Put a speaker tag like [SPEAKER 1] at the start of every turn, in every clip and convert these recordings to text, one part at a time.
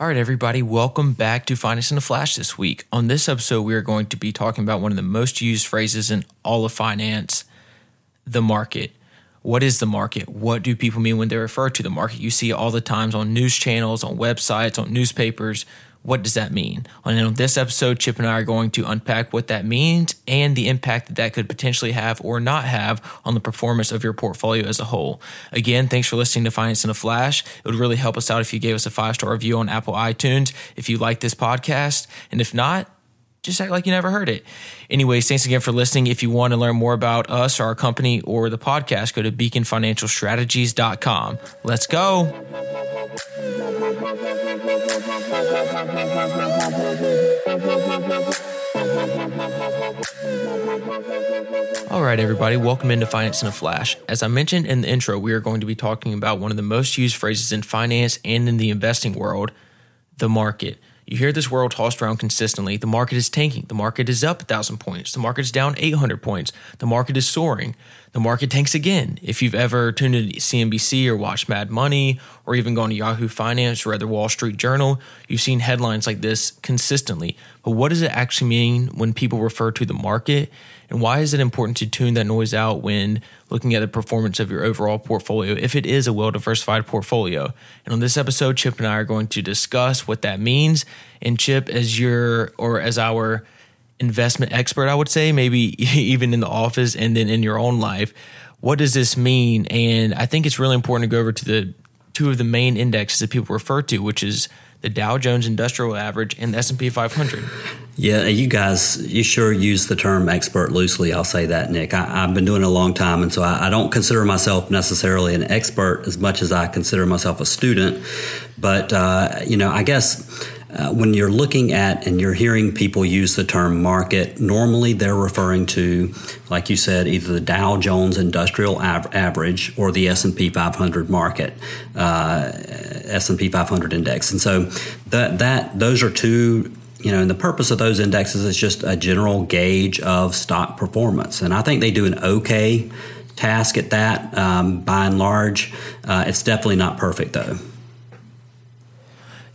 [SPEAKER 1] All right, everybody, welcome back to Finance in a Flash this week. On this episode, we are going to be talking about one of the most used phrases in all of finance the market. What is the market? What do people mean when they refer to the market? You see all the times on news channels, on websites, on newspapers. What does that mean? On this episode, Chip and I are going to unpack what that means and the impact that that could potentially have or not have on the performance of your portfolio as a whole. Again, thanks for listening to Finance in a Flash. It would really help us out if you gave us a five star review on Apple iTunes if you like this podcast. And if not, just act like you never heard it. Anyways, thanks again for listening. If you want to learn more about us or our company or the podcast, go to beaconfinancialstrategies.com. Let's go. All right, everybody, welcome into Finance in a Flash. As I mentioned in the intro, we are going to be talking about one of the most used phrases in finance and in the investing world the market. You hear this word tossed around consistently. The market is tanking. The market is up 1,000 points. The market is down 800 points. The market is soaring. The market tanks again. If you've ever tuned into CNBC or watched Mad Money or even gone to Yahoo Finance or read the Wall Street Journal, you've seen headlines like this consistently. But what does it actually mean when people refer to the market? And why is it important to tune that noise out when looking at the performance of your overall portfolio if it is a well diversified portfolio? And on this episode, Chip and I are going to discuss what that means. And Chip, as your or as our investment expert, I would say, maybe even in the office and then in your own life, what does this mean? And I think it's really important to go over to the two of the main indexes that people refer to, which is the Dow Jones Industrial Average and the S&P 500.
[SPEAKER 2] Yeah, you guys, you sure use the term expert loosely. I'll say that, Nick. I, have been doing it a long time, and so I, I, don't consider myself necessarily an expert as much as I consider myself a student. But uh, you know, I guess uh, when you're looking at and you're hearing people use the term market, normally they're referring to, like you said, either the Dow Jones Industrial Av- Average or the S&P 500 market, uh, S&P 500 index. And so that that those are two you know, and the purpose of those indexes is just a general gauge of stock performance. And I think they do an okay task at that um, by and large. Uh, it's definitely not perfect, though.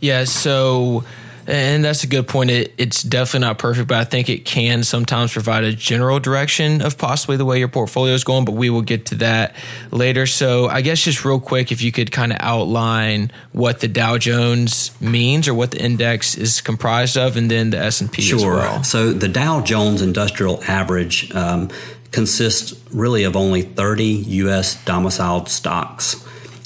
[SPEAKER 1] Yeah, so and that's a good point. It, it's definitely not perfect, but I think it can sometimes provide a general direction of possibly the way your portfolio is going. But we will get to that later. So I guess just real quick, if you could kind of outline what the Dow Jones means or what the index is comprised of, and then the S and P
[SPEAKER 2] sure.
[SPEAKER 1] as well.
[SPEAKER 2] So the Dow Jones Industrial Average um, consists really of only 30 U.S. domiciled stocks,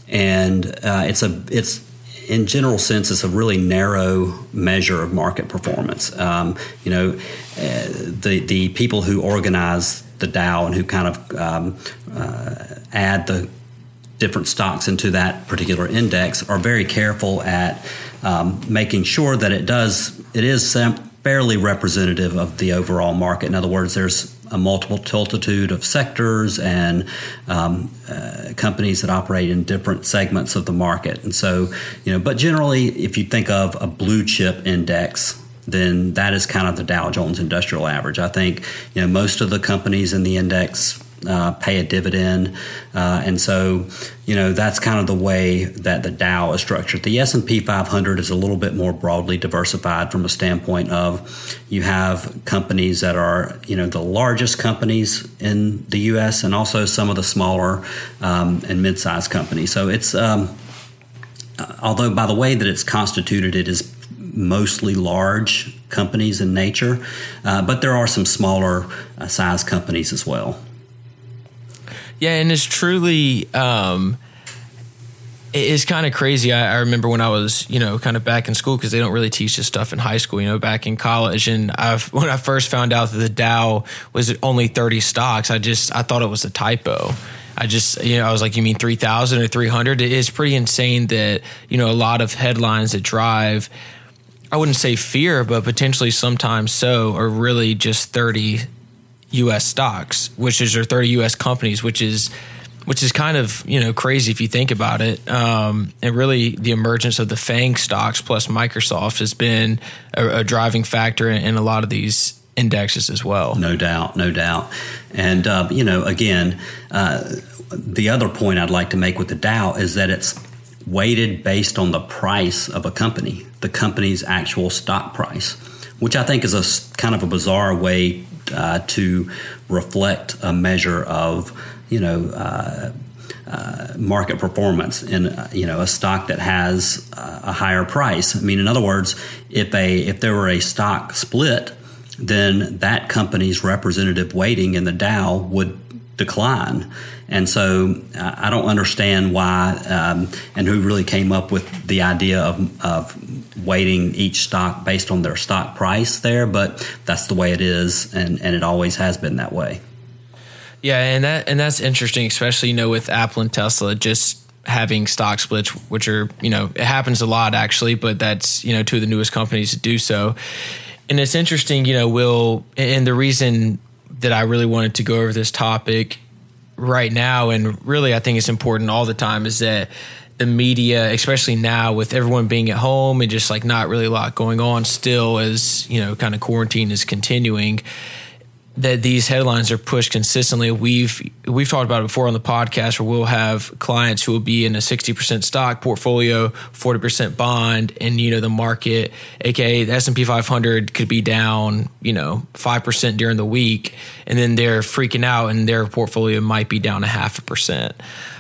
[SPEAKER 2] and uh, it's a it's in general sense, it's a really narrow measure of market performance. Um, you know, uh, the the people who organize the Dow and who kind of um, uh, add the different stocks into that particular index are very careful at um, making sure that it does it is fairly representative of the overall market. In other words, there's a multiple multitude of sectors and um, uh, companies that operate in different segments of the market. And so, you know, but generally, if you think of a blue chip index, then that is kind of the Dow Jones Industrial Average. I think, you know, most of the companies in the index uh, pay a dividend, uh, and so you know that's kind of the way that the Dow is structured. The S and P 500 is a little bit more broadly diversified from a standpoint of you have companies that are you know the largest companies in the U.S. and also some of the smaller um, and mid-sized companies. So it's um, although by the way that it's constituted, it is mostly large companies in nature, uh, but there are some smaller uh, size companies as well.
[SPEAKER 1] Yeah, and it's truly um, it's kind of crazy. I, I, remember when I was, you know, kind of back in school because they don't really teach this stuff in high school. You know, back in college, and I've, when I first found out that the Dow was only thirty stocks, I just I thought it was a typo. I just, you know, I was like, you mean 3,000 or 300? It is pretty insane that, you know, a lot of headlines that drive, I wouldn't say fear, but potentially sometimes so, are really just 30 U.S. stocks, which is or 30 U.S. companies, which is which is kind of you know crazy if you think about it. Um, and really, the emergence of the FANG stocks plus Microsoft has been a, a driving factor in, in, a lot of these indexes as well.
[SPEAKER 2] No doubt, no doubt. And uh, you know, again, uh, the other point I'd like to make with the Dow is that it's weighted based on the price of a company, the company's actual stock price, which I think is a kind of a bizarre way uh, to reflect a measure of, you know, uh, uh, market performance in uh, you know a stock that has a higher price. I mean, in other words, if a if there were a stock split, then that company's representative weighting in the Dow would decline. And so I don't understand why um, and who really came up with the idea of, of weighting each stock based on their stock price there, but that's the way it is, and, and it always has been that way.
[SPEAKER 1] Yeah, and that and that's interesting, especially you know with Apple and Tesla just having stock splits, which are you know it happens a lot actually, but that's you know two of the newest companies to do so. And it's interesting, you know, Will, and the reason that I really wanted to go over this topic right now, and really I think it's important all the time, is that the media, especially now with everyone being at home and just like not really a lot going on still as, you know, kind of quarantine is continuing that these headlines are pushed consistently. We've we've talked about it before on the podcast where we'll have clients who will be in a 60% stock portfolio, 40% bond, and you know the market, aka the S&P 500 could be down, you know, 5% during the week and then they're freaking out and their portfolio might be down a half a percent.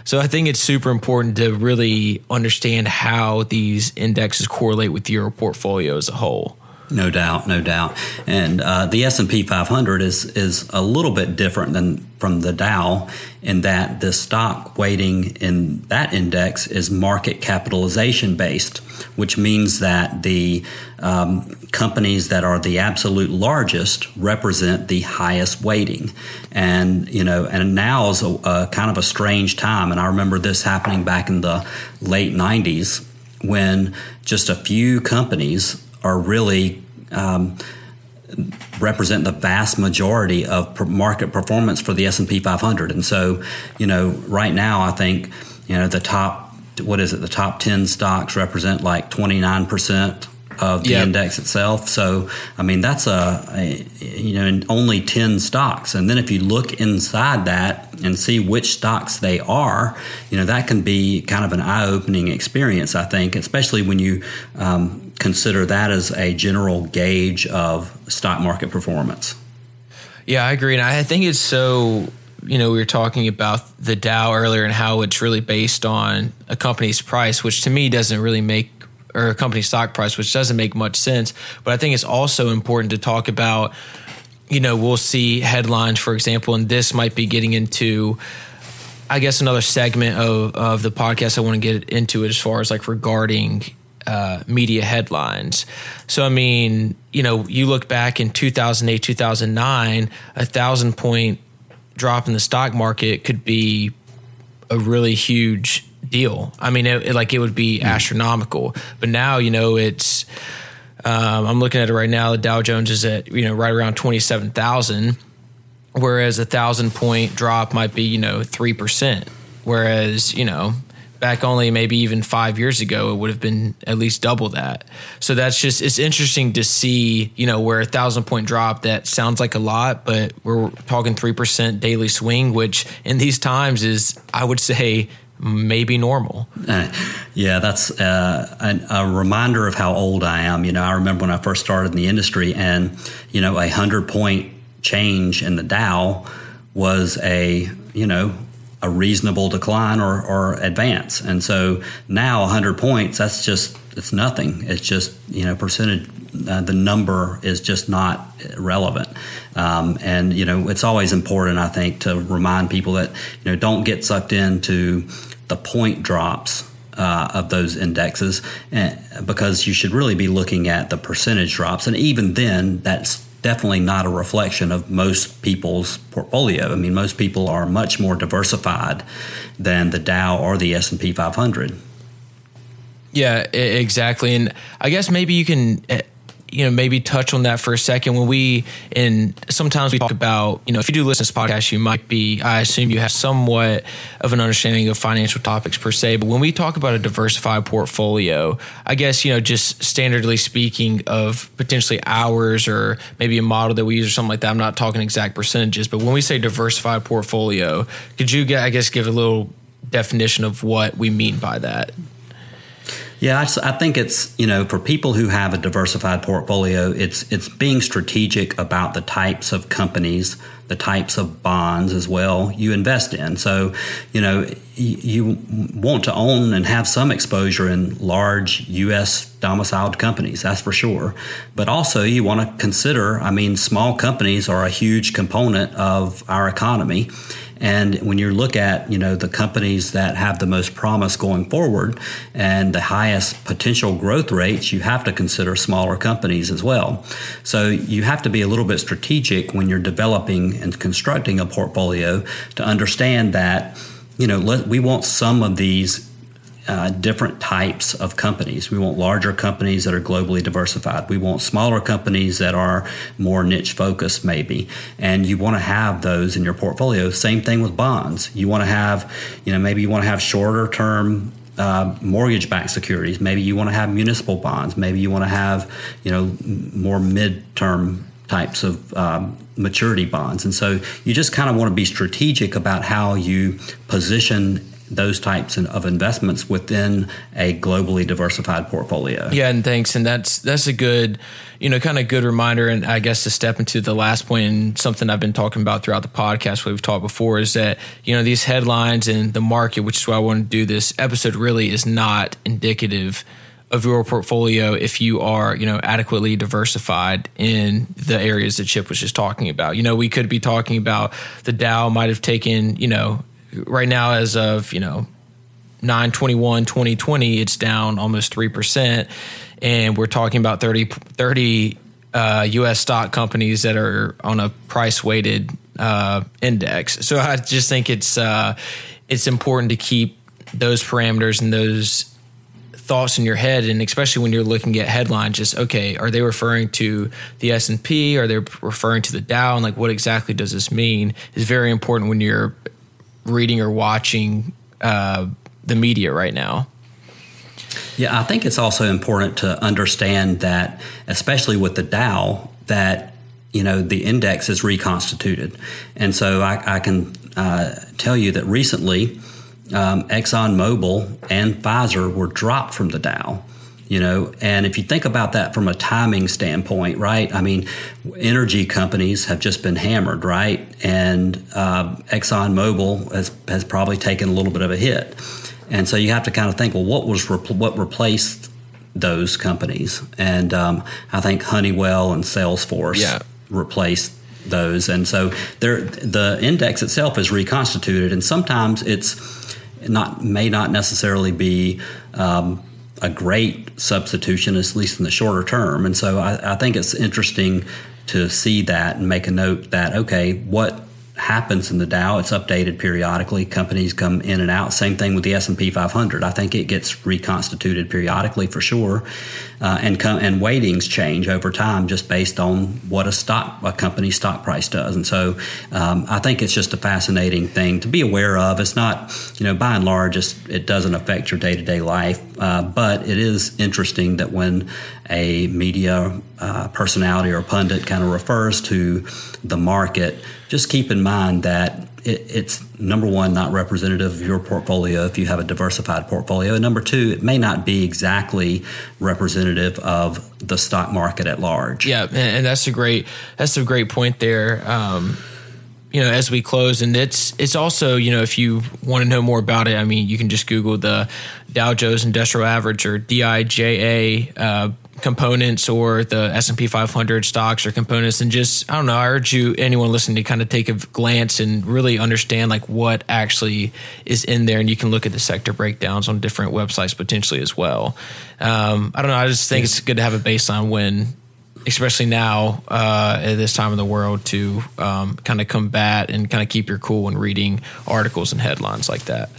[SPEAKER 1] So I think it's super important to really understand how these indexes correlate with your portfolio as a whole.
[SPEAKER 2] No doubt, no doubt. And uh, the S and P 500 is is a little bit different than from the Dow in that the stock weighting in that index is market capitalization based, which means that the um, companies that are the absolute largest represent the highest weighting. And you know, and now is a, a kind of a strange time. And I remember this happening back in the late 90s when just a few companies are really um, represent the vast majority of market performance for the S&P 500 and so you know right now I think you know the top what is it? The top 10 stocks represent like 29% of the yep. index itself. So, I mean, that's a, a, you know only ten stocks, and then if you look inside that and see which stocks they are, you know that can be kind of an eye-opening experience. I think, especially when you um, consider that as a general gauge of stock market performance.
[SPEAKER 1] Yeah, I agree, and I think it's so you know, we were talking about the Dow earlier and how it's really based on a company's price, which to me doesn't really make or a company stock price, which doesn't make much sense. But I think it's also important to talk about, you know, we'll see headlines, for example, and this might be getting into, I guess, another segment of, of the podcast I want to get into it as far as like regarding uh, media headlines. So, I mean, you know, you look back in 2008, 2009, a thousand point drop in the stock market could be a really huge deal. I mean, it, it, like it would be mm. astronomical. But now, you know, it's um, I'm looking at it right now. The Dow Jones is at you know right around twenty seven thousand, whereas a thousand point drop might be you know three percent. Whereas you know back only maybe even five years ago, it would have been at least double that. So that's just it's interesting to see, you know, where a thousand point drop that sounds like a lot, but we're talking three percent daily swing, which in these times is I would say maybe normal. Uh,
[SPEAKER 2] yeah, that's uh, a, a, reminder of how old I am. You know, I remember when I first started in the industry, and you know, a hundred point change in the Dow was a you know a reasonable decline or, or advance. And so now 100 points, that's just it's nothing. It's just you know percentage. Uh, the number is just not relevant. Um, and you know it's always important, I think, to remind people that you know don't get sucked into the point drops uh, of those indexes and, because you should really be looking at the percentage drops. And even then, that's definitely not a reflection of most people's portfolio. I mean, most people are much more diversified than the Dow or the S&P 500.
[SPEAKER 1] Yeah, exactly. And I guess maybe you can eh, you know maybe touch on that for a second. When we and sometimes we talk about you know if you do listen to this podcast you might be i assume you have somewhat of an understanding of financial topics per se but when we talk about a diversified portfolio i guess you know just standardly speaking of potentially hours or maybe a model that we use or something like that i'm not talking exact percentages but when we say diversified portfolio could you i guess give a little definition of what we mean by that
[SPEAKER 2] Yeah, I, I, think it's you know for people who have a diversified portfolio, it's it's being strategic about the types of companies, the types of bonds as well you invest in. So, you know, you, you want to own and have some exposure in large U.S. domiciled companies, that's for sure. But also, you want to consider. I mean, small companies are a huge component of our economy and when you look at you know the companies that have the most promise going forward and the highest potential growth rates, you have to consider smaller companies as well. So you have to be a little bit strategic when you're developing and constructing a portfolio to understand that you know let, we want some of these uh, different types of companies. We want larger companies that are globally diversified. We want smaller companies that are more niche focused, maybe. And you want to have those in your portfolio. Same thing with bonds. You want to have, you know, maybe you want to have shorter term uh, mortgage-backed securities. Maybe you want to have municipal bonds. Maybe you want to have, you know, more mid-term types of um, maturity bonds. And so you just kind of want to be strategic about how you position those types of investments within a globally diversified portfolio.
[SPEAKER 1] Yeah, and thanks. And that's that's a good, you know, kind of good reminder. And I guess to step into the last point and something I've been talking about throughout the podcast, we've talked before, is that you know these headlines and the market, which is why I want to do this episode, really is not indicative of your portfolio if you are you know adequately diversified in the areas that chip was just talking about you know we could be talking about the dow might have taken you know right now as of you know 921 2020 it's down almost 3% and we're talking about 30 30 uh, us stock companies that are on a price weighted uh, index. So i just think it's uh, it's important to keep those parameters and those thoughts in your head. And especially when you're looking at headlines just okay are they referring to the s&p are they referring to the dow? And like what exactly does this mean? Is very important when you're reading or watching uh, the media right now.
[SPEAKER 2] Yeah, I think it's also important to understand that, especially with the Dow, that you know the index is reconstituted, and so I, I can uh, tell you that recently, um, ExxonMobil and Pfizer were dropped from the Dow you know? And if you think about that from a timing standpoint right? I mean energy companies have just been hammered right? And uh, exxonmobil has, has probably taken a little bit of a hit. And so you have to kind of think well what was what replaced those companies? And um, i think honeywell and salesforce yeah. replaced those. And so the index itself is reconstituted and sometimes it's not may not necessarily be um, a great substitution, at least in the shorter term. And so I, I think it's interesting to see that and make a note that okay, what happens in the Dow. It's updated periodically. Companies come in and out. Same thing with the S and P 500. I think it gets reconstituted periodically for sure, uh, and com- and weightings change over time just based on what a stock a company's stock price does. And so um, I think it's just a fascinating thing to be aware of. It's not you know by and large it doesn't affect your day to day life, uh, but it is interesting that when a media uh, personality or pundit kind of refers to the market, just keep in mind that it, it's number one, not representative of your portfolio if you have a diversified portfolio. And number two, it may not be exactly representative of the stock market at large.
[SPEAKER 1] Yeah, and that's a great that's a great point there. Um, you know, as we close, and it's it's also you know if you want to know more about it, I mean, you can just Google the Dow Jones Industrial Average or DIJA. Uh, components or the S&P 500 stocks or components and just I don't know I urge you anyone listening to kind of take a glance and really understand like what actually is in there. And you can look at the sector breakdowns on different websites potentially as well. Um, I don't know I just think it's good to have a baseline when especially now uh, at this time of the world to um, kind of combat and kind of keep your cool when reading articles and headlines like that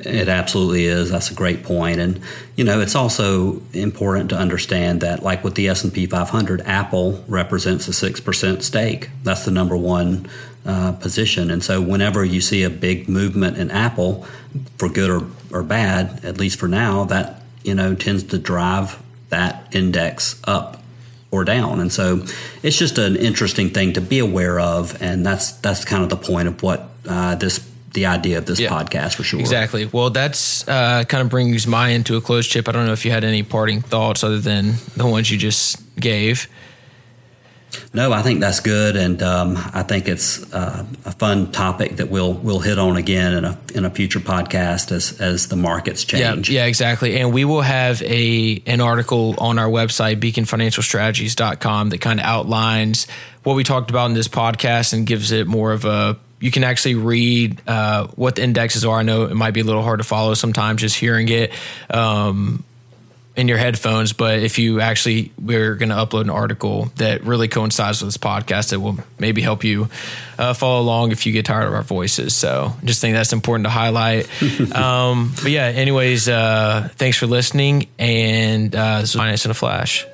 [SPEAKER 2] it absolutely is. That's a great point, and you know it's also important to understand that, like with the S and P 500, Apple represents a six percent stake. That's the number one uh, position, and so whenever you see a big movement in Apple, for good or, or bad, at least for now, that you know tends to drive that index up or down, and so it's just an interesting thing to be aware of, and that's that's kind of the point of what uh, this the idea of this yeah, podcast for sure.
[SPEAKER 1] Exactly. Well, that's uh, kind of brings my into a close chip. I don't know if you had any parting thoughts other than the ones you just gave.
[SPEAKER 2] No, I think that's good, and um, I think it's uh, a fun topic that we'll we'll hit on again in a in a future podcast as as the markets change.
[SPEAKER 1] Yeah, yeah, exactly. And we will have a an article on our website beaconfinancialstrategies.com that kind of outlines what we talked about in this podcast and gives it more of a you can actually read uh, what the indexes are. I know it might be a little hard to follow sometimes just hearing it. Um, in your headphones, but if you actually, we're going to upload an article that really coincides with this podcast that will maybe help you uh, follow along if you get tired of our voices. So just think that's important to highlight. um, but yeah, anyways, uh, thanks for listening. And uh, this was Finance in a Flash.